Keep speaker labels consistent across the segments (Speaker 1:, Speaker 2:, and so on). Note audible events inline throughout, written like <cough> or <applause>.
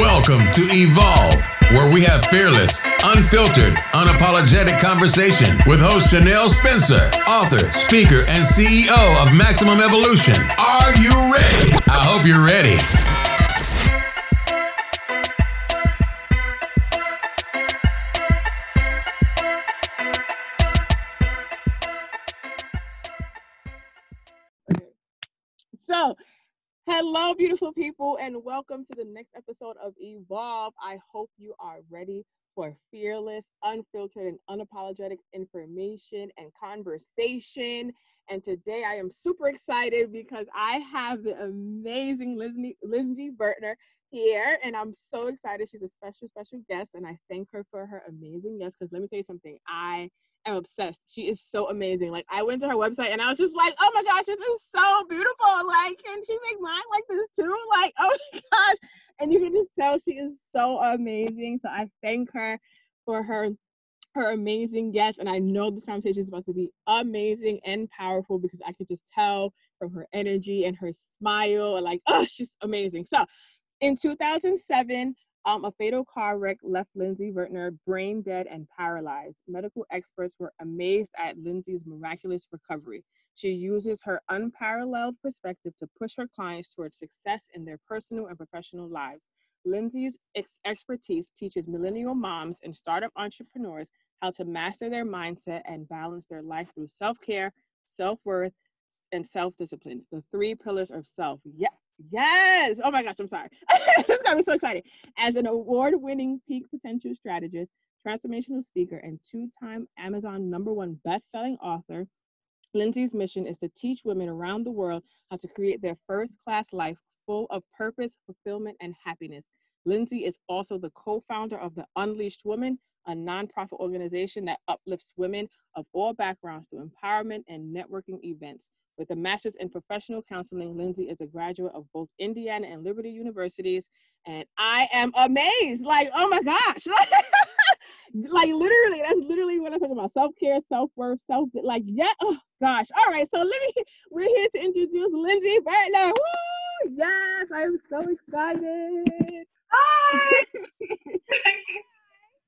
Speaker 1: Welcome to Evolve, where we have fearless, unfiltered, unapologetic conversation with host Chanel Spencer, author, speaker, and CEO of Maximum Evolution. Are you ready? I hope you're ready.
Speaker 2: So, hello, beautiful people, and welcome to the next episode of Evolve. I hope you are ready for fearless, unfiltered, and unapologetic information and conversation. And today I am super excited because I have the amazing Lindsay, Lindsay Vertner here, and I'm so excited. She's a special, special guest, and I thank her for her amazing guest. Because let me tell you something, I am obsessed. She is so amazing. Like I went to her website and I was just like, oh my gosh, this is so beautiful. Like, can she make mine like this too? Like, <laughs> oh my gosh. And you can just tell she is so amazing. So I thank her for her her amazing guest. And I know this conversation is about to be amazing and powerful because I could just tell from her energy and her smile. Like, oh, she's amazing. So in 2007, um, a fatal car wreck left Lindsay Vertner brain dead and paralyzed. Medical experts were amazed at Lindsay's miraculous recovery. She uses her unparalleled perspective to push her clients towards success in their personal and professional lives. Lindsay's ex- expertise teaches millennial moms and startup entrepreneurs how to master their mindset and balance their life through self care, self worth, and self discipline, the three pillars of self. Yeah, Yes. Oh my gosh, I'm sorry. <laughs> this got me so excited. As an award winning peak potential strategist, transformational speaker, and two time Amazon number one best selling author, Lindsay's mission is to teach women around the world how to create their first class life full of purpose, fulfillment, and happiness. Lindsay is also the co founder of The Unleashed Woman, a nonprofit organization that uplifts women of all backgrounds through empowerment and networking events. With a master's in professional counseling, Lindsay is a graduate of both Indiana and Liberty Universities. And I am amazed. Like, oh my gosh. <laughs> like literally, that's literally what I'm talking about. Self-care, self-worth, self like yeah. Oh gosh. All right. So let me <laughs> we're here to introduce Lindsay Vertner. Woo! Yes, I'm so excited. <laughs>
Speaker 3: Hi.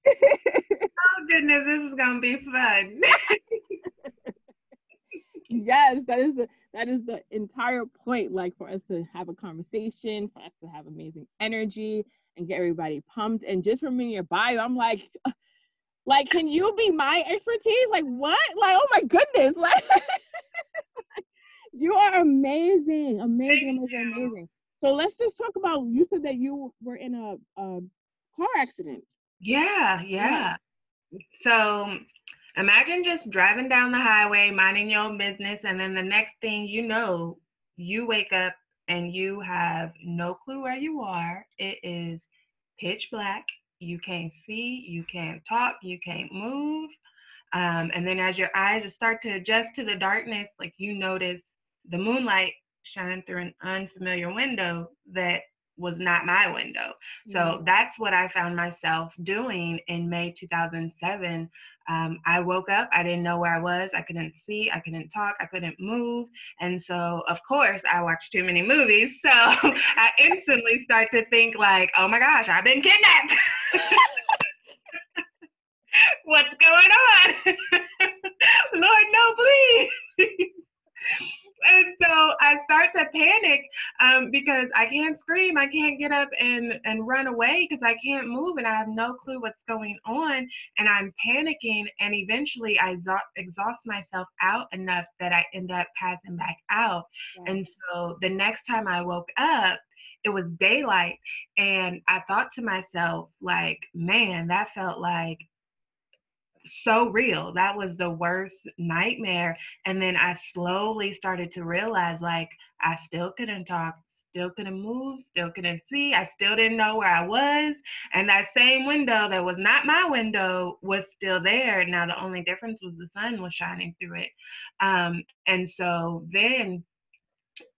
Speaker 3: Oh goodness, this is gonna be fun <laughs>
Speaker 2: yes, that is the that is the entire point. Like for us to have a conversation, for us to have amazing energy and get everybody pumped. And just from reading your bio, I'm like, <laughs> like, can you be my expertise? Like what? Like, oh my goodness, like <laughs> you are amazing, amazing, amazing, amazing. So let's just talk about. You said that you were in a, a car accident.
Speaker 3: Yeah, yeah. Yes. So Imagine just driving down the highway, minding your own business, and then the next thing you know, you wake up and you have no clue where you are. It is pitch black. You can't see, you can't talk, you can't move. Um, and then as your eyes start to adjust to the darkness, like you notice the moonlight shining through an unfamiliar window that was not my window. So mm-hmm. that's what I found myself doing in May 2007. Um, I woke up, I didn't know where I was, I couldn't see, I couldn't talk, I couldn't move. And so, of course, I watched too many movies. <laughs> So I instantly start to think, like, oh my gosh, I've been kidnapped. <laughs> What's going on? <laughs> Lord, no, please and so I start to panic um, because I can't scream, I can't get up and and run away because I can't move and I have no clue what's going on, and I'm panicking, and eventually I exhaust myself out enough that I end up passing back out, yeah. and so the next time I woke up. It was daylight, and I thought to myself, like, man, that felt like so real. That was the worst nightmare. And then I slowly started to realize like I still couldn't talk, still couldn't move, still couldn't see. I still didn't know where I was. And that same window that was not my window was still there. Now, the only difference was the sun was shining through it. Um, and so then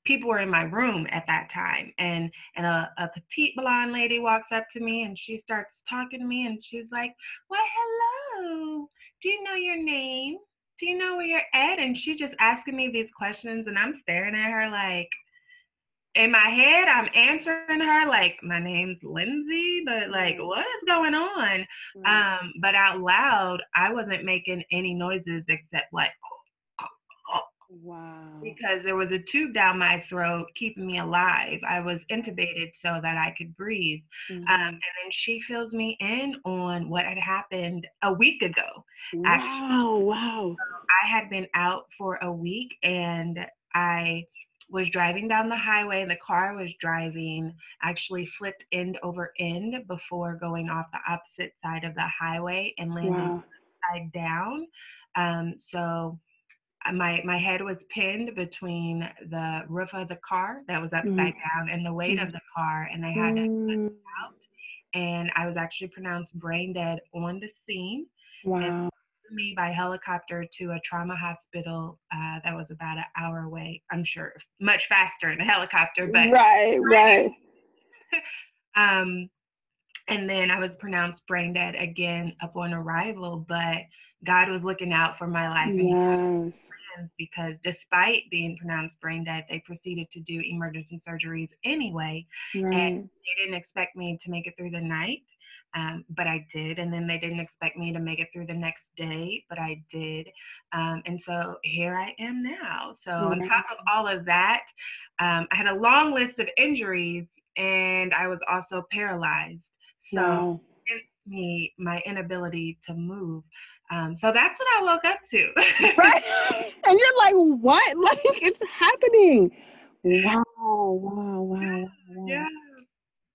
Speaker 3: people were in my room at that time and and a, a petite blonde lady walks up to me and she starts talking to me and she's like well hello do you know your name do you know where you're at and she's just asking me these questions and i'm staring at her like in my head, I'm answering her like, my name's Lindsay, but like, what is going on?
Speaker 2: Right.
Speaker 3: Um, but out loud, I wasn't making any noises except like,
Speaker 2: wow.
Speaker 3: because there was a tube down my throat keeping me alive. I was intubated so that I could breathe. Um,
Speaker 2: Mhm.
Speaker 3: and then she fills me in on what had happened a week ago. actually-
Speaker 2: wow. Wow.
Speaker 3: I had been out for a week and I was driving down the highway. The car I was driving actually flipped end over end before going off the opposite side of the highway and landing
Speaker 2: Wow.
Speaker 3: upside down. Um, so my my head was pinned between the roof of the car that was upside
Speaker 2: Mhm.
Speaker 3: down and the weight
Speaker 2: Mhm.
Speaker 3: of the car, and they had to
Speaker 2: Mm, <laughs>
Speaker 3: out. And I was actually pronounced brain dead on the scene
Speaker 2: Wow.
Speaker 3: me by helicopter to a trauma hospital uh, that was about an hour away. I'm sure much faster in a helicopter, but
Speaker 2: right. <laughs> Right.
Speaker 3: um, and then I was pronounced brain dead again upon arrival. But God was looking out for my life and
Speaker 2: Yes.
Speaker 3: because despite being pronounced brain dead, they proceeded to do emergency surgeries anyway.
Speaker 2: Right.
Speaker 3: They didn't expect me to make it through the night. Um, but I did. And then they didn't expect me to make it through the next day, but I did. Um, and so here I am now. So, on top of all of that, um, I had a long list of injuries and I was also paralyzed. So,
Speaker 2: Wow.
Speaker 3: me, my inability to move. Um, so, that's what I woke up to. <laughs>
Speaker 2: right? And you're like, what? <laughs> Like it's happening. Wow, wow, wow, wow.
Speaker 3: yeah.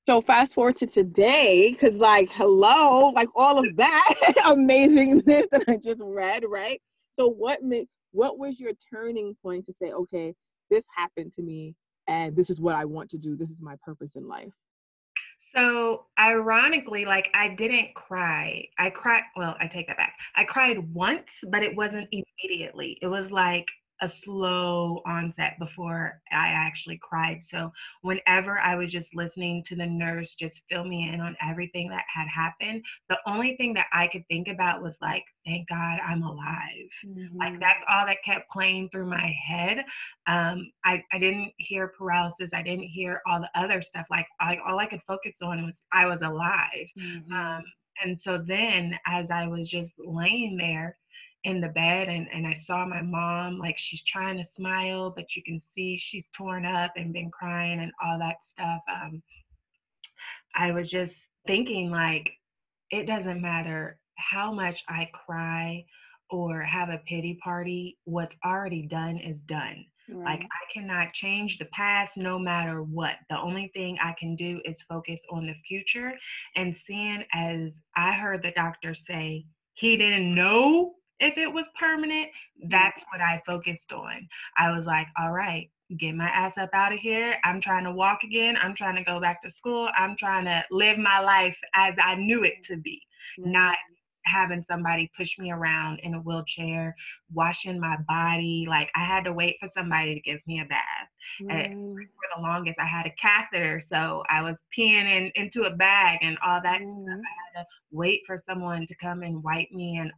Speaker 2: So fast forward to today, because like, hello, like all of that <laughs> amazingness that I just read, right? So what made what was your turning point to say, okay, this happened to me and this is what I want to do. This is my purpose in life.
Speaker 3: So ironically, like I didn't cry. I cried. Well, I take that back. I cried once, but it wasn't immediately. It was like a slow onset before I actually cried. So whenever I was just listening to the nurse just fill me in on everything that had happened, the only thing that I could think about was like, thank God I'm alive. Like that's all that kept playing through my head. Um, I, I didn't hear paralysis. I didn't hear all the other stuff. Like I, all I could focus on was I was alive.
Speaker 2: Mhm.
Speaker 3: Um, and so then as I was just laying there in the bed and, and I saw my mom, like she's trying to smile, but you can see she's torn up and been crying and all that stuff. Um, I was just thinking like, it doesn't matter how much I cry or have a pity party, what's already done is done. Like I cannot change the past no matter what. The only thing I can do is focus on the future and seeing as I heard the doctor say he didn't know if it was permanent, that's what I focused on. I was like, all right, get my ass up out of here. I'm trying to walk again. I'm trying to go back to school. I'm trying to live my life as I knew it to be, not having somebody push me around in a wheelchair, washing my body. Like I had to wait for somebody to give me a bath.
Speaker 2: Right.
Speaker 3: For the longest, I had a catheter, so I was peeing in, into a bag and all that stuff.
Speaker 2: Mhm.
Speaker 3: I had to wait for someone to come and wipe me and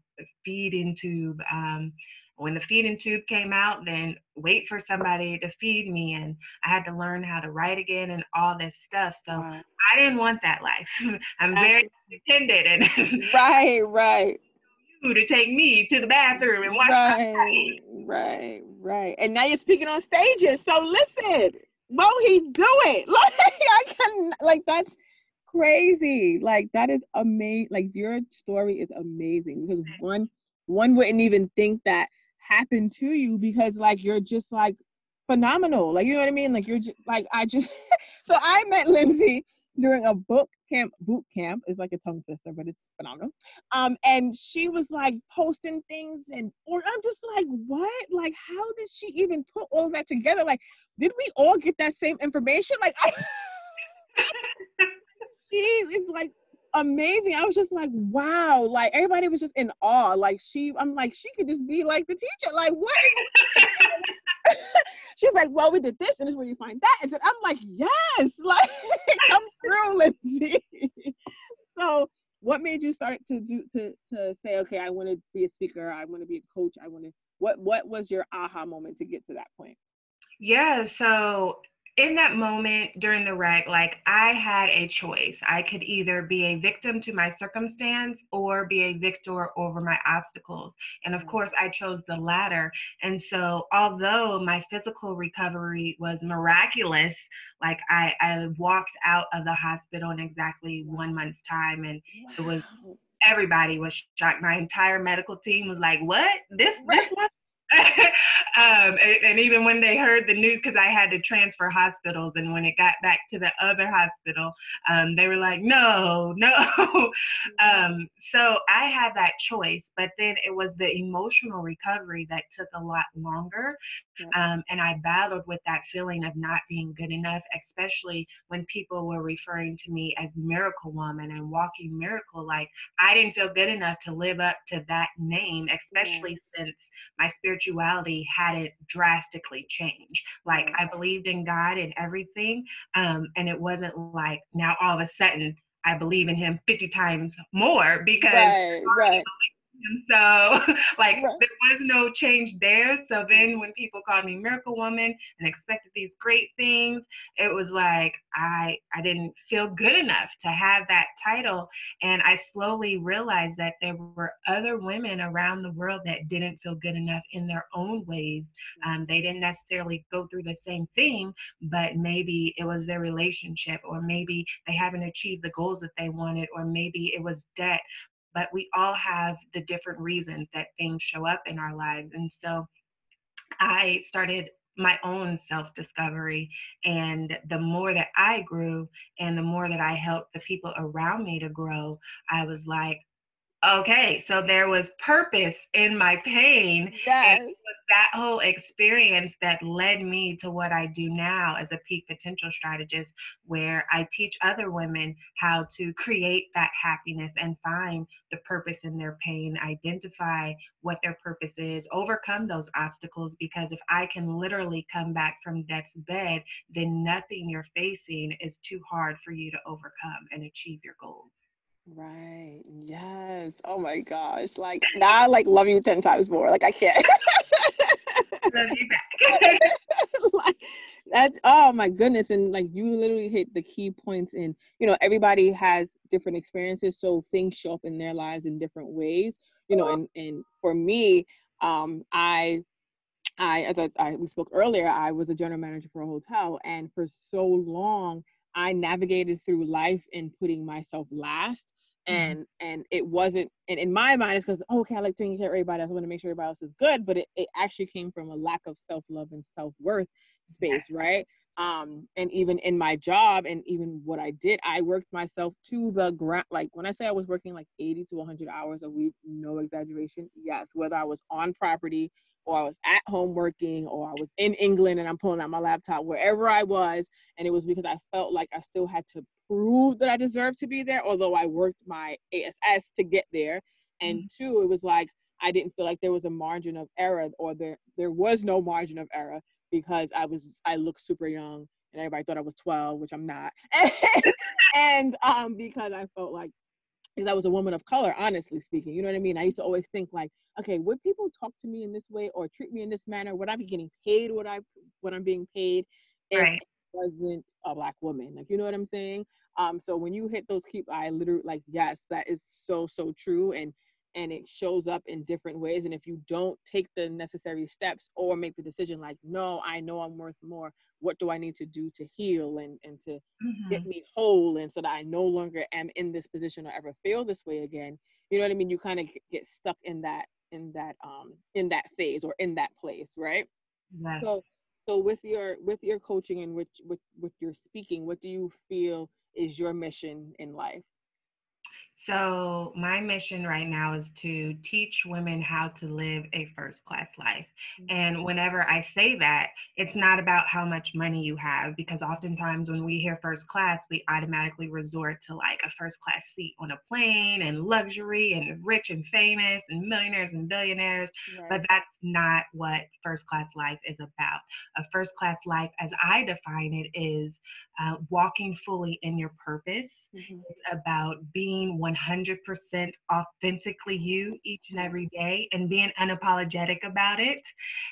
Speaker 3: feeding tube. Um, when the feeding tube came out, then wait for somebody to feed me, and I had to learn how to write again and all this stuff. So
Speaker 2: Wow.
Speaker 3: I didn't want that life. <laughs> I'm very independent and <laughs>
Speaker 2: Right, right.
Speaker 3: you to take me to the bathroom and my
Speaker 2: Right, right, right. And now you're speaking on stages. So listen, won't he do it? <laughs> Like I can like that's crazy. Like that is amazing. Like your story is amazing because one one wouldn't even think that happened to you because like you're just like phenomenal. Like you know what I mean? Like you're just like I just <laughs> so I met Lindsay during a book camp boot camp. It's like a tongue twister, but it's phenomenal. Um, and she was like posting things, and or I'm just like, what? Like, how did she even put all that together? Like, did we all get that same information? Like, I, <laughs> <laughs> she is like amazing. I was just like, wow. Like everybody was just in awe. Like she, I'm like, she could just be like the teacher. Like what? <laughs> She's like, well, we did this, and this is where you find that. And I'm like, yes, <laughs> like come through, Lindsay. <laughs> so what made you start to do to to say, okay, I want to be a speaker, I want to be a coach, I want to what what was your aha moment to get to that point?
Speaker 3: Yeah, so in that moment during the wreck, like I had a choice. I could either be a victim to my circumstance or be a victor over my obstacles. And of mm. course, I chose the latter. And so, although my physical recovery was miraculous, like I, I walked out of the hospital in exactly one month's time, and wow. it was everybody was shocked. My entire medical team was like, "What? This this one <laughs> um, and, and, even when they heard the news, because I had to transfer hospitals, and when it got back to the other hospital, um, they were like, no, no. <laughs> um, so I had that choice, but then it was the emotional recovery that took a lot longer. Um, and I battled with that feeling of not being good enough, especially when people were referring to me as Miracle Woman and Walking Miracle. Like I didn't feel good enough to live up to that name, especially yeah. since my spirituality hadn't drastically change. Like I believed in God and everything. Um, and it wasn't like now all of a sudden I believe in him 50 times more because right, right. And so, <laughs> like, right. there was no change there. So then, when people called me Miracle Woman and expected these great things, it was like I I didn't feel good enough to have that title. And I slowly realized that there were other women around the world that didn't feel good enough in their own ways. Um, they didn't necessarily go through the same thing, but maybe it was their relationship, or maybe they haven't achieved the goals that they wanted, or maybe it was debt but we all have the different reasons that things show up in our lives. And so I started my own self discovery. And the more that I grew and the more that I helped the people around me to grow, I was like, okay, so there was purpose in my pain.
Speaker 2: Yes.
Speaker 3: That whole experience that led me to what I do now as a peak potential strategist, where I teach other women how to create that happiness and find the purpose in their pain, identify what their purpose is, overcome those obstacles. Because if I can literally come back from death's bed, then nothing you're facing is too hard for you to overcome and achieve your goals.
Speaker 2: Right. Yes. Oh my gosh. Like now I like love you 10 times more. Like I can't.
Speaker 3: love you back. <laughs>
Speaker 2: like that's oh my goodness. And like you literally hit the key points in, you know, everybody has different experiences. So things show up in their lives in different ways. You know, and and for me, um, I I as I, I we spoke earlier, I was a general manager for a hotel and for so long I navigated through life in putting myself last. Mm-hmm. And mm-hmm. and it wasn't and in my mind it's because oh, okay, I like taking care of everybody. I want to make sure everybody else is good, but it, it actually came from a lack of self-love and self-worth space, right? Um, and even in my job and even what I did, I worked myself to the ground. Like when I say I was working like 80 to 100 hours a week, no exaggeration. Yes, whether I was on property or I was at home working, or I was in England and I'm pulling out my laptop, wherever I was. And it was because I felt like I still had to prove that I deserved to be there, although I worked my ASS to get there. And mm-hmm. two, it was like I didn't feel like there was a margin of error, or there there was no margin of error because I was I looked super young and everybody thought I was 12, which I'm not. <laughs> and um, because I felt like because I was a woman of color, honestly speaking. You know what I mean? I used to always think like, okay, would people talk to me in this way or treat me in this manner? Would I be getting paid what I what I'm being paid if right. wasn't a black woman? Like, you know what I'm saying? Um, so when you hit those keep, I literally like, yes, that is so so true, and and it shows up in different ways. And if you don't take the necessary steps or make the decision, like, no, I know I'm worth more. What do I need to do to heal and, and to mm-hmm. get me whole? And so that I no longer am in this position or ever feel this way again. You know what I mean? You kind of get stuck in that, in that, um, in that phase or in that place, right?
Speaker 3: Yes.
Speaker 2: So, so with your, with your coaching and with, with, with your speaking, what do you feel is your mission in life?
Speaker 3: So, my mission right now is to teach women how to live a first class life. And mm-hmm. whenever I say that, it's not about how much money you have, because oftentimes when we hear first class, we automatically resort to like a first class seat on a plane and luxury and rich and famous and millionaires and billionaires. Right. But that's not what first class life is about. A first class life, as I define it, is uh, walking fully in your purpose. Mm-hmm. It's about being 100% authentically you each and every day and being unapologetic about it.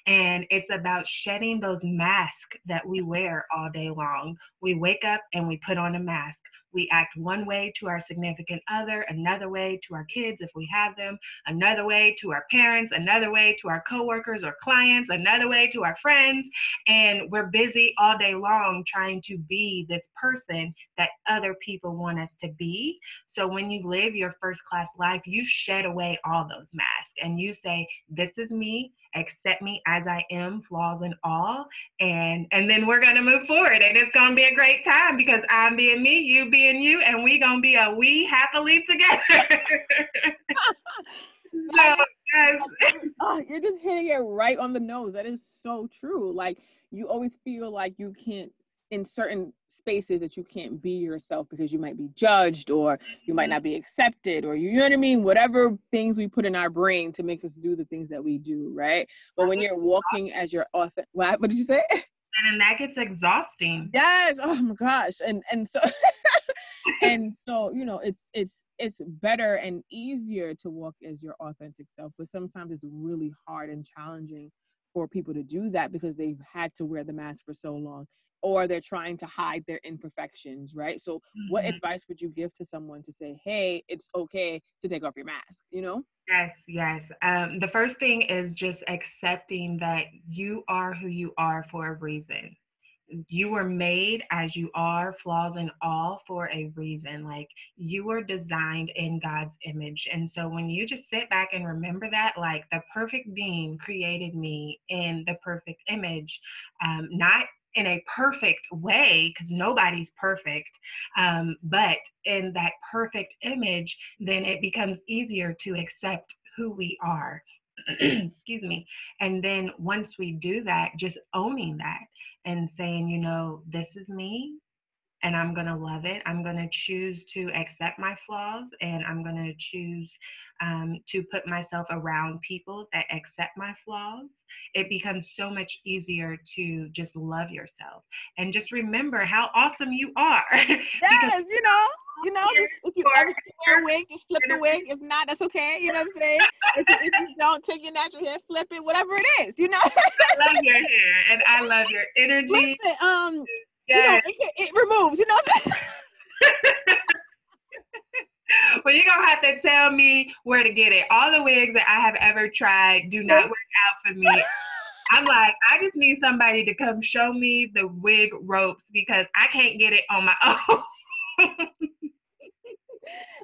Speaker 3: And it's about shedding those masks that we wear all day long. We wake up and we put on a mask we act one way to our significant other, another way to our kids if we have them, another way to our parents, another way to our coworkers or clients, another way to our friends. And we're busy all day long trying to be this person that other people want us to be. So when you live your first class life, you shed away all those masks and you say, This is me accept me as I am, flaws and all, and and then we're gonna move forward, and it's gonna be a great time because I'm being me, you being you, and we gonna be a we happily <laughs> together. <laughs>
Speaker 2: so, yes. oh, you're just hitting it right on the nose. That is so true. Like you always feel like you can't in certain spaces that you can't be yourself because you might be judged or you might not be accepted or you know what I mean? Whatever things we put in our brain to make us do the things that we do right? But when you're walking as your author what, what did you say? <laughs>
Speaker 3: And then that gets exhausting.
Speaker 2: Yes. Oh my gosh. And and so <laughs> and so you know it's it's it's better and easier to walk as your authentic self but sometimes it's really hard and challenging for people to do that because they've had to wear the mask for so long or they're trying to hide their imperfections, right? So, mm-hmm. what advice would you give to someone to say, hey, it's okay to take off your mask, you know?
Speaker 3: Yes, yes. Um, the first thing is just accepting that you are who you are for a reason. You were made as you are, flaws and all, for a reason. Like you were designed in God's image. And so when you just sit back and remember that, like the perfect being created me in the perfect image, um, not in a perfect way because nobody's perfect um, but in that perfect image then it becomes easier to accept who we are. <clears throat> Excuse me. And then once we do that just owning that and saying you know this is me and I'm going to love it. I'm going to choose to accept my flaws and I'm going to choose um, to put myself around people that accept my flaws. It becomes so much easier to just love yourself and just remember how awesome you are. <laughs>
Speaker 2: yes, you know, you know, just, if you ever wear a wig, just flip the wig. If not, that's okay. You know what I'm saying? if, if, you don't take your natural hair, flip it, whatever it is. You know.
Speaker 3: I love your hair and I love your <laughs> energy.
Speaker 2: Listen, um, yes. you know, it, it removes. You know what I'm saying? <laughs>
Speaker 3: well, you're gonna have to tell me where to get it. All the wigs that I have ever tried do not work out for me. I'm like, I just need somebody to come show me the wig ropes because I can't get it on my <laughs> own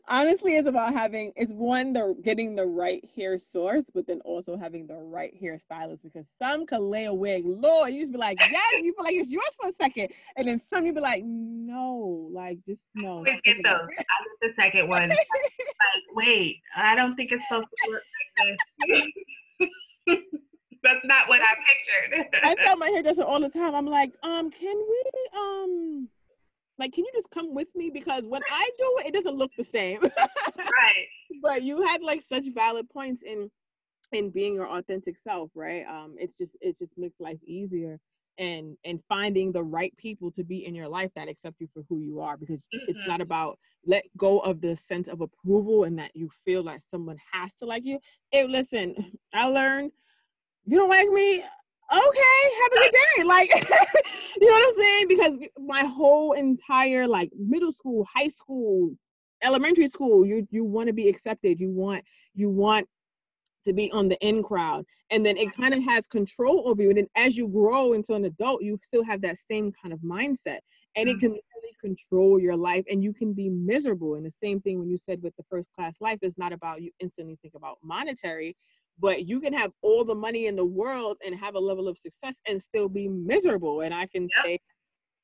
Speaker 2: honestly it's about having it's one the getting the right hair source but then also having the right hairstylist because some can lay a wig. Lord you just be like yes you feel like it's yours for a second. And then some you be like no like just no
Speaker 3: I get those. I get the second one. Like, <laughs> wait I don't think it's supposed to work like this. <laughs> That's not what I pictured.
Speaker 2: I tell <laughs> my hairdresser all the time I'm like um can we um like can you just come with me? Because when i do it it doesn't look the same. <laughs>
Speaker 3: Right.
Speaker 2: But you had like such valid points in in being your authentic self right? Um it's just it just makes life easier and and finding the right people to be in your life that accept you for who you are because mm-hmm. it's not about let go of the sense of approval and that you feel like someone has to like you. Hey listen i learned you don't like me okay, have a good day. Like, <laughs> you know what I'm saying? Because my whole entire like middle school, high school, elementary school, you you want to be accepted. You want you want to be on the in crowd. And then it kind of has control over you. And then as you grow into an adult, you still have that same kind of mindset. And it can mm-hmm. really control your life and you can be miserable. And the same thing when you said with the first class life is not about you instantly think about monetary, but you can have all the money in the world and have a level of success and still be miserable and i can yep. say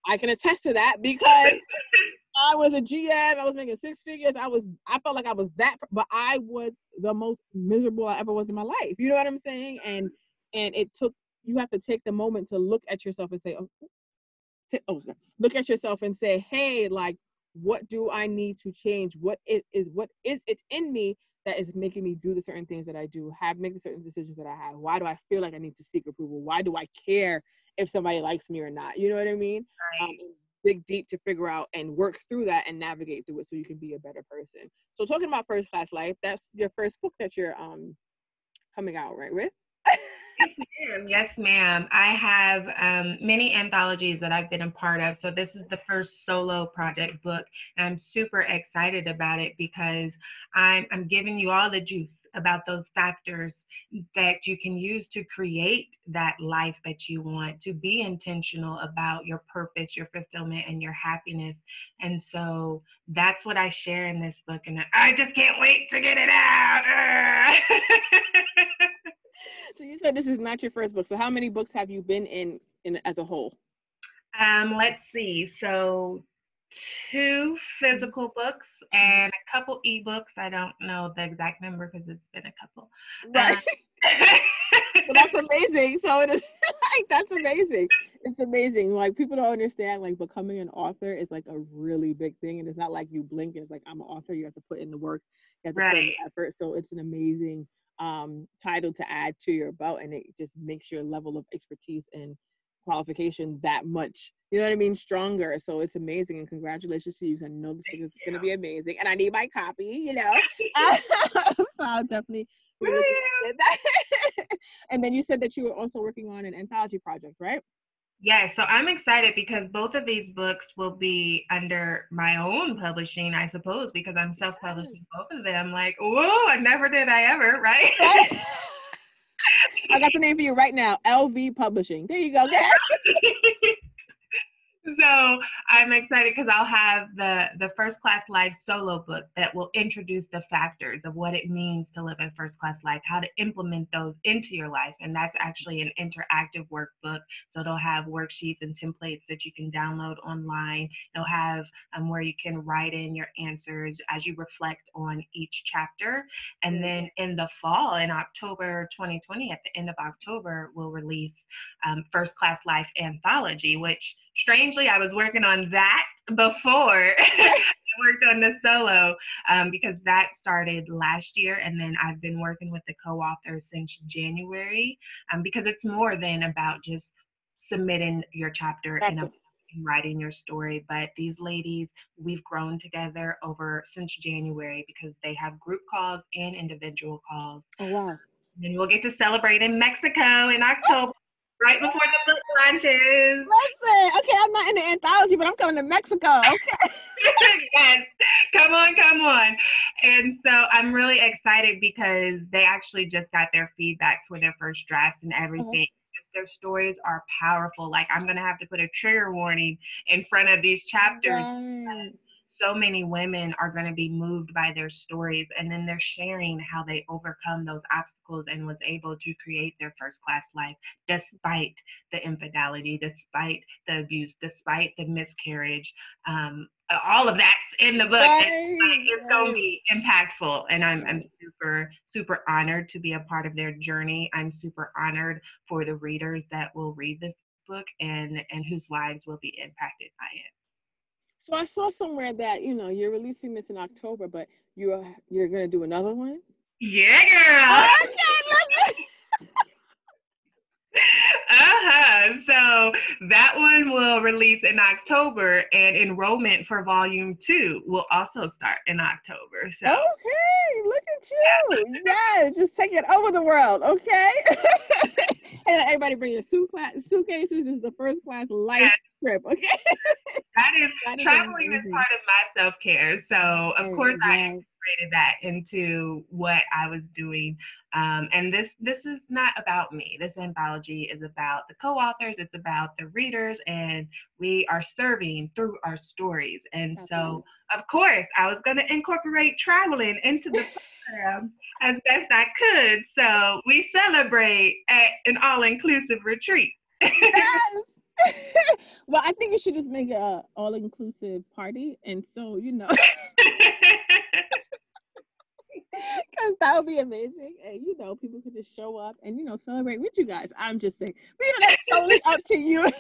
Speaker 2: i can attest to that because <laughs> i was a gm i was making six figures i was i felt like i was that but i was the most miserable i ever was in my life you know what i'm saying? And and it took you have to take the moment to look at yourself and say oh, oh look at yourself and say hey like what do i need to change? What it is what is it in me that is making me do the certain things that I do, have make the certain decisions that I have. Why do I feel like I need to seek approval? Why do I care if somebody likes me or not? You know what I mean? Right. Um, dig deep to figure out and work through that and navigate through it so you can be a better person. So talking about first class life, that's your first book that you're um coming out right with.
Speaker 3: Yes, ma'am. Yes, ma'am. I have um, many anthologies that I've been a part of. So this is the first solo project book, and I'm super excited about it because I'm I'm giving you all the juice about those factors that you can use to create that life that you want, to be intentional about your purpose, your fulfillment, and your happiness. And so that's what I share in this book, and I just can't wait to get it out. <laughs>
Speaker 2: so you said this is not your first book. So how many books have you been in in as a whole?
Speaker 3: Um, let's see. So two physical books and a couple ebooks. I don't know the exact number because it's been a couple.
Speaker 2: Right. <laughs> Uh, well, that's amazing. So it is <laughs> like that's amazing. It's amazing. Like people don't understand like becoming an author is like a really big thing. And it's not like you blink and it's like I'm an author. You have to put in the work. You have to right. put in the effort. So it's an amazing um, title to add to your belt, and it just makes your level of expertise and qualification that much. You know what I mean? Stronger. So it's amazing, and congratulations to you. I know this is going to be amazing, and I need my copy. You know, <laughs> so I'll definitely. <laughs> <laughs> and then you said that you were also working on an anthology project, right?
Speaker 3: Yes, so I'm excited because both of these books will be under my own publishing, I suppose, because I'm self-publishing both of them. Like, whoa, I never did I ever, right? <laughs>
Speaker 2: I got the name for you right now, LV Publishing. There you go. <laughs>
Speaker 3: so I'm excited because I'll have the the first class life solo book that will introduce the factors of what it means to live a first class life, how to implement those into your life, and that's actually an interactive workbook. So it'll have worksheets and templates that you can download online. It'll have um, where you can write in your answers as you reflect on each chapter, and then in the fall, in October 2020, at the end of October, we'll release um, First Class Life Anthology, which strangely, I was working on that before <laughs> I worked on the solo um, because that started last year. And then I've been working with the co author since January um, because it's more than about just submitting your chapter in a writing your story but these ladies we've grown together over since january because they have group calls and individual calls.
Speaker 2: Oh wow.
Speaker 3: And we'll get to celebrate in mexico in <laughs> october right before the book launches.
Speaker 2: Listen, okay, I'm not in the anthology, but I'm coming to Mexico. Okay. <laughs>
Speaker 3: yes, come on, come on. And so I'm really excited because they actually just got their feedback for their first drafts and everything. Uh-huh. Their stories are powerful. Like I'm gonna have to put a trigger warning in front of these chapters. Right so many women are going to be moved by their stories and then they're sharing how they overcome those obstacles and was able to create their first class life despite the infidelity despite the abuse despite the miscarriage um, all of that's in the book. Right, it's, right. going to be impactful and I'm, I'm super super honored to be a part of their journey. I'm super honored for the readers that will read this book and and whose lives will be impacted by it
Speaker 2: so I saw somewhere that you know you're releasing this in October, but you're you're gonna do another one.
Speaker 3: Yeah, girl. Okay, So that one will release in October and enrollment for volume two will also start in October. So
Speaker 2: Okay, look at you. <laughs> Yeah, just take it over the world, okay? <laughs> and everybody bring your suitcases. This is the first class life yes. trip, okay?
Speaker 3: that is <laughs> that traveling is, is part of my self-care. So of oh, course yes. I integrated that into what I was doing. Um, and this this is not about me. This anthology is about the co-authors, it's about the readers, and we are serving through our stories. And okay. so of course I was gonna incorporate traveling into the program as best I could. So we celebrate at an all-inclusive retreat. <laughs> yes. <laughs>
Speaker 2: well, I think you should just make a all-inclusive party, and so you know, <laughs> <laughs> because that would be amazing. And you know, people could just show up and you know celebrate with you guys. I'm just saying, but you know, that's solely up to you. <laughs>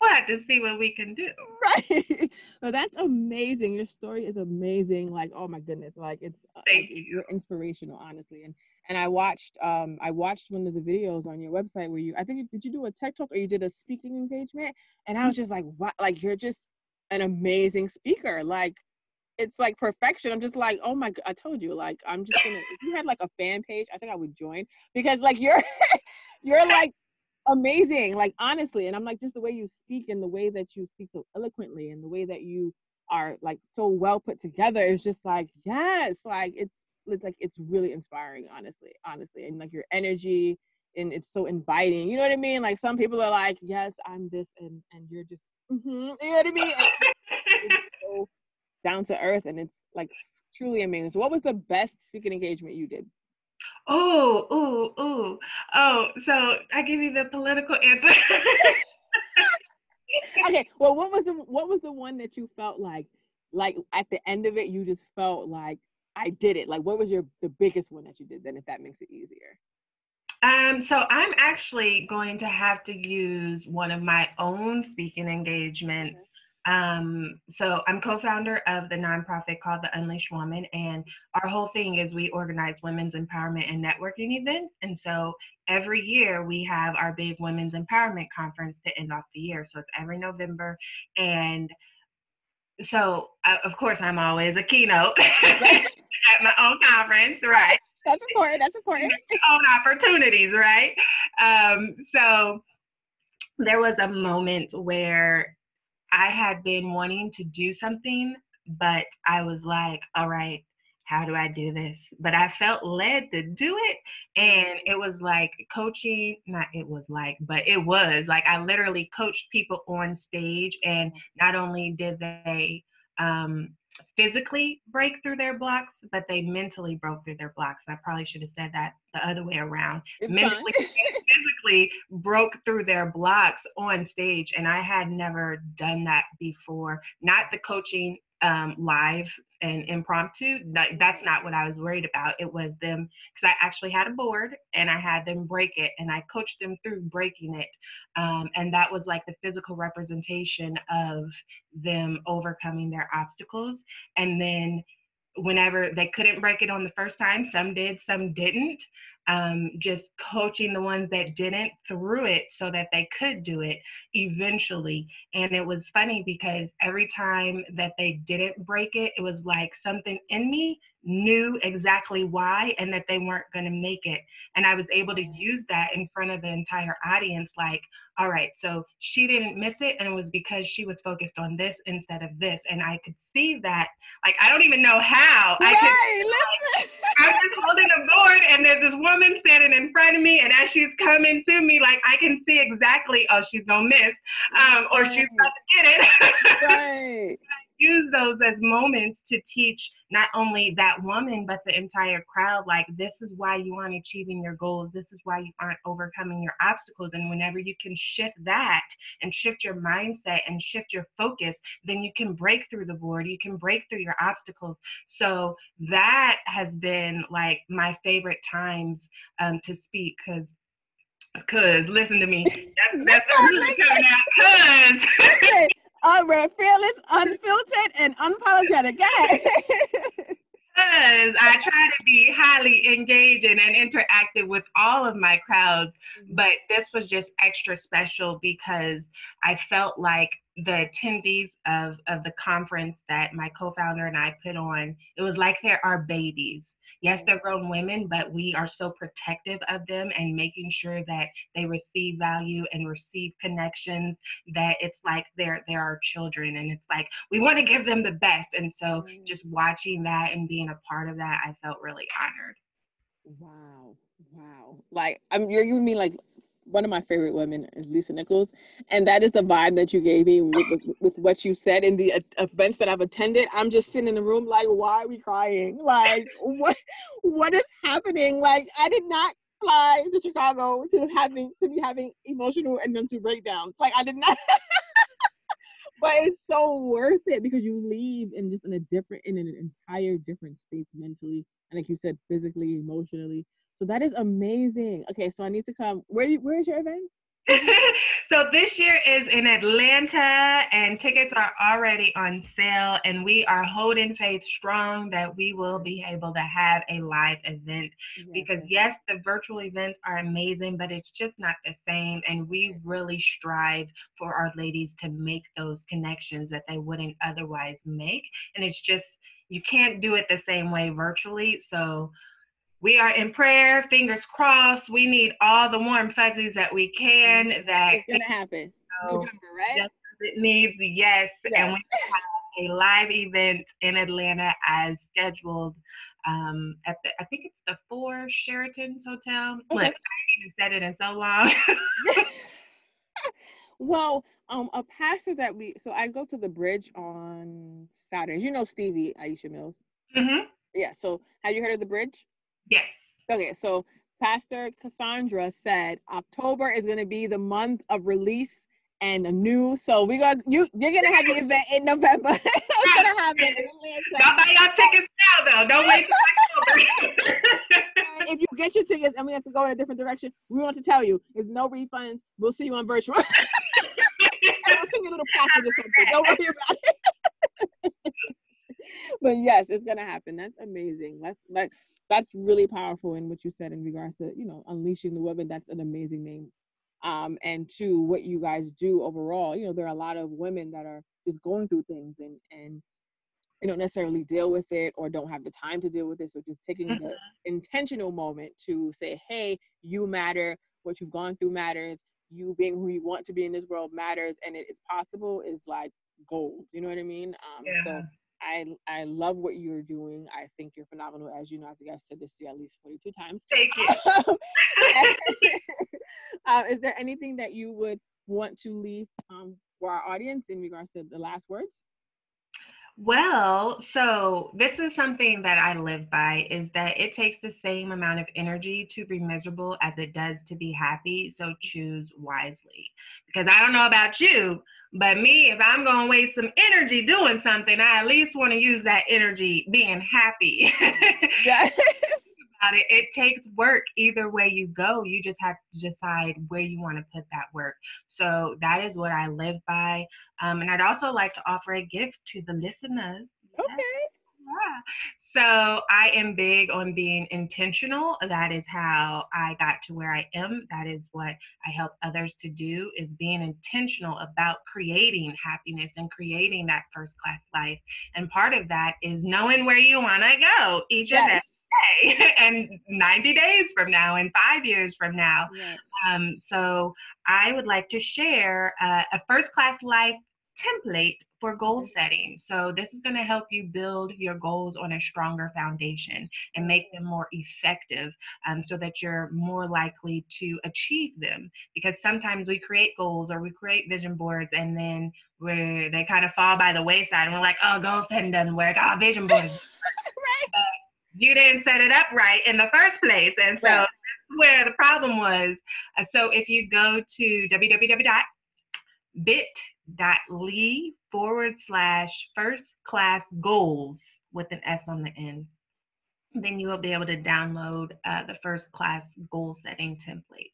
Speaker 3: we'll have to see what we can do. <laughs>
Speaker 2: right. Well, that's amazing. Your story is amazing. Like, oh my goodness, like it's uh,
Speaker 3: Thank you.
Speaker 2: You're inspirational, honestly. And and I watched um I watched one of the videos on your website where you I think did you do a tech talk or you did a speaking engagement? And I was just like, what? Like you're just an amazing speaker. Like it's like perfection. I'm just like, oh my god, I told you, like I'm just gonna if you had like a fan page, I think I would join because like you're <laughs> you're like amazing, like honestly. And I'm like just the way you speak and the way that you speak so eloquently and the way that you are like so well put together is just like, yes, like it's it's like it's really inspiring, honestly, honestly. And like your energy and it's so inviting. You know what I mean? Like some people are like, yes, I'm this and and you're just mhm, you know what I mean? And it's so down to earth and it's like truly amazing. So what was the best speaking engagement you did?
Speaker 3: Oh, oh, oh, oh. So I give you the political answer. <laughs>
Speaker 2: okay well what was the what was the one that you felt like like at the end of it you just felt like i did it like what was your the biggest one that you did then if that makes it easier
Speaker 3: Um, so I'm actually going to have to use one of my own speaking engagements. Um, so I'm co-founder of the nonprofit called the Unleashed Woman, and our whole thing is we organize women's empowerment and networking events. And so every year we have our big women's empowerment conference to end off the year. So it's every November, and so uh, of course I'm always a keynote <laughs> at my own conference, right? <laughs>
Speaker 2: that's important that's important <laughs>
Speaker 3: own opportunities, right? Um, so there was a moment where I had been wanting to do something, but I was like, all right, how do I do this? But I felt led to do it. And it was like coaching, not it was like, but it was like I literally coached people on stage. And not only did they, um, physically break through their blocks, but they mentally broke through their blocks. I probably should have said that the other way around.
Speaker 2: It's
Speaker 3: mentally, <laughs> broke through their blocks on stage, and I had never done that before. Not the coaching um, live and impromptu. That, that's not what I was worried about. It was them because I actually had a board and I had them break it, and I coached them through breaking it. Um, and that was like the physical representation of them overcoming their obstacles. And then whenever they couldn't break it on the first time, some did, some didn't. Um, just coaching the ones that didn't through it so that they could do it eventually. And it was funny because every time that they didn't break it, it was like something in me knew exactly why and that they weren't going to make it. And I was able to use that in front of the entire audience like, all right, so she didn't miss it, and it was because she was focused on this instead of this. And I could see that, like, I don't even know how. I could
Speaker 2: right, listen.
Speaker 3: I'm just holding a board and there's this woman standing in front of me and as she's coming to me, like I can see exactly, oh, she's gonna miss, um, or she's about to get it. <laughs>
Speaker 2: right
Speaker 3: Use those as moments to teach not only that woman, but the entire crowd, like this is why you aren't achieving your goals. This is why you aren't overcoming your obstacles. And whenever you can shift that and shift your mindset and shift your focus, then you can break through the board. You can break through your obstacles. So that has been like my favorite times um, to speak because Cause listen to me, <laughs> that's, that's coming out. Cause
Speaker 2: Listen, uh, we're fearless unfiltered and unapologetic Go ahead.
Speaker 3: because I try to be highly engaging and interactive with all of my crowds, but this was just extra special because I felt like the attendees of, of the conference that my co-founder and I put on, it was like they're our babies. Yes, they're grown women, but we are so protective of them and making sure that they receive value and receive connections that it's like they're they're our children and it's like we want to give them the best. And so
Speaker 2: Mm.
Speaker 3: just watching that and being a part of that, I felt really honored.
Speaker 2: Wow, wow. Like I'm you're giving me like one of my favorite women is Lisa Nichols, and that is the vibe that you gave me with, with, with what you said in the uh, events that I've attended. I'm just sitting in the room like, why are we crying? Like, what what is happening? Like, I did not fly to Chicago to having to be having emotional and mental breakdowns. Like, I did not. <laughs> but it's so worth it because you leave in just in a different in an entire different space mentally and like you said physically emotionally so that is amazing okay so i need to come where do you, where is your event <laughs>
Speaker 3: so this year is in Atlanta, and tickets are already on sale. And we are holding faith strong that we will be able to have a live event. Because yes, the virtual events are amazing, but it's just not the same. And we really strive for our ladies to make those connections that they wouldn't otherwise make. And it's just you can't do it the same way virtually. So we are in prayer, fingers crossed. We need all the warm fuzzies that we can. Mm-hmm. That
Speaker 2: it's gonna happen. November, right?
Speaker 3: It needs, yes. yes. And we have a live event in Atlanta as scheduled um, at the I think it's the Four Sheraton's Hotel. Okay. Look, I haven't said it in so long. <laughs> <laughs>
Speaker 2: well, um, a pastor that we so I go to the bridge on Saturdays. You know Stevie Aisha Mills.
Speaker 3: Mm-hmm.
Speaker 2: Yeah. So have you heard of the bridge?
Speaker 3: Yes.
Speaker 2: Okay, so Pastor Cassandra said October is going to be the month of release and a new. So we got you. You're gonna have the event in November. <laughs> it's gonna happen in
Speaker 3: Atlanta. Y'all buy your tickets now, though. Don't wait
Speaker 2: if you get your tickets and we have to go in a different direction, we want to tell you there's no refunds. We'll see you on virtual. <laughs> and we'll send you a little package or something. Don't worry about it. <laughs> but yes, it's gonna happen. That's amazing. That's like that's really powerful in what you said in regards to you know unleashing the women that's an amazing name um and to what you guys do overall you know there are a lot of women that are just going through things and and you don't necessarily deal with it or don't have the time to deal with it. So just taking mm-hmm. the intentional moment to say hey you matter. What you've gone through matters. You being who you want to be in this world matters. And it is possible is like gold. You know what i mean? Um yeah. so I I love what you're doing. I think you're phenomenal. As you know, I think I said this to you at least 42 times.
Speaker 3: Thank
Speaker 2: you. uh, <laughs> is there anything that you would want to leave um, for our audience in regards to the last words?
Speaker 3: Well, so this is something that I live by is that it takes the same amount of energy to be miserable as it does to be happy. So choose wisely. Because I don't know about you, but me, if I'm going to waste some energy doing something, I at least want to use that energy being happy. yes. About it. It takes work either way you go. You just have to decide where you want to put that work. So that is what I live by. Um, and I'd also like to offer a gift to the listeners.
Speaker 2: Okay.
Speaker 3: Yeah. So I am big on being intentional. That is how I got to where I am. That is what I help others to do is being intentional about creating happiness and creating that first class life. And part of that is knowing where you want to go each yes. and every day <laughs> and 90 days from now and five years from now. Yes. Um, so I would like to share uh, a first class life template for goal setting. So this is going to help you build your goals on a stronger foundation and make them more effective um, so that you're more likely to achieve them. Because sometimes we create goals or we create vision boards and then where they kind of fall by the wayside and we're like, oh, goal setting doesn't work. Oh, vision boards. <laughs> right. You didn't set it up right in the first place. And so right. where the problem was. Uh, so if you go to www.bit bit.ly forward slash first class goals with an S on the end. Then you will be able to download uh, the first class goal setting template.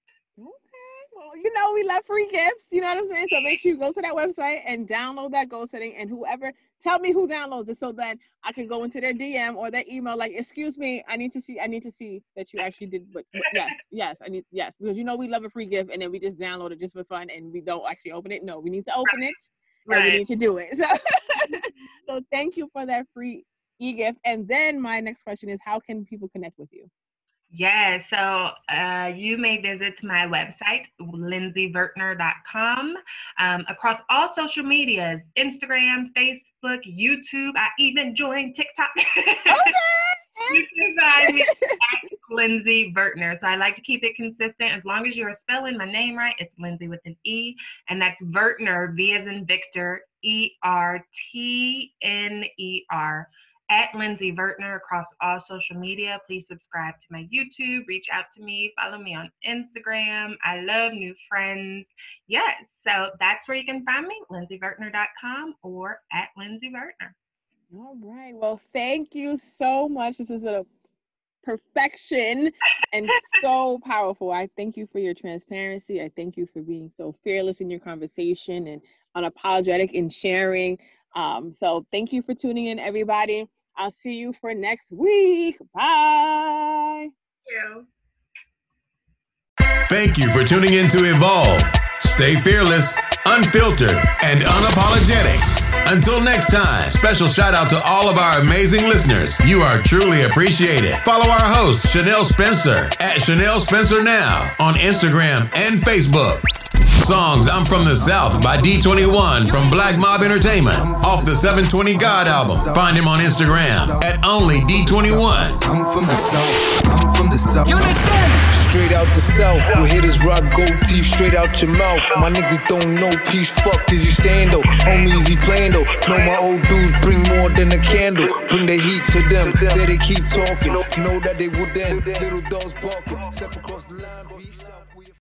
Speaker 2: Well, you know, we love free gifts. You know what I'm saying? So make sure you go to that website and download that goal setting. And whoever, tell me who downloads it so that I can go into their DM or their email, like, excuse me, I need to see, I need to see that you actually did. But yes, yes, I need, yes, because you know, we love a free gift and then we just download it just for fun and we don't actually open it. No, we need to open it right. and we need to do it. <laughs> So, so thank you for that free e-gift. And then my next question is, how can people connect with you?
Speaker 3: Yeah, so uh, you may visit my website, lindsayvertner.com, um, across all social medias Instagram, Facebook, YouTube. I even joined TikTok. <laughs> Okay. you can find me at Lindsay Vertner. So I like to keep it consistent. As long as you're spelling my name right, it's Lindsay with an E, and that's Vertner, V as in Victor, E R T N E R at Lindsay Vertner across all social media. Please subscribe to my YouTube, reach out to me, follow me on Instagram. I love new friends. Yes, so that's where you can find me, lindsayvertner.com or at Lindsay Vertner.
Speaker 2: All right. Well, thank you so much. This is a perfection and <laughs> so powerful. I thank you for your transparency. I thank you for being so fearless in your conversation and unapologetic in sharing. Um, so thank you for tuning in, everybody. I'll see you for next week. Bye.
Speaker 3: Thank you.
Speaker 1: Thank you for tuning in to Evolve. Stay fearless, unfiltered, and unapologetic. Until next time, special shout out to all of our amazing listeners. You are truly appreciated. Follow our host, Chanel Spencer, at Chanel Spencer Now on Instagram and Facebook. Songs I'm From the South by D21 from Black Mob Entertainment off the 720 God album. Find him on Instagram at only D21. I'm from the South. I'm from the South.
Speaker 4: Unit 10. Straight out the south, where hitters rock gold teeth straight out your mouth. My niggas don't know peace, fuck is you saying though? Homies, he playing though. Know my old dudes bring more than a candle. Bring the heat to them, there they keep talking. Know that they would then. Little dogs barking, step across the line, be south.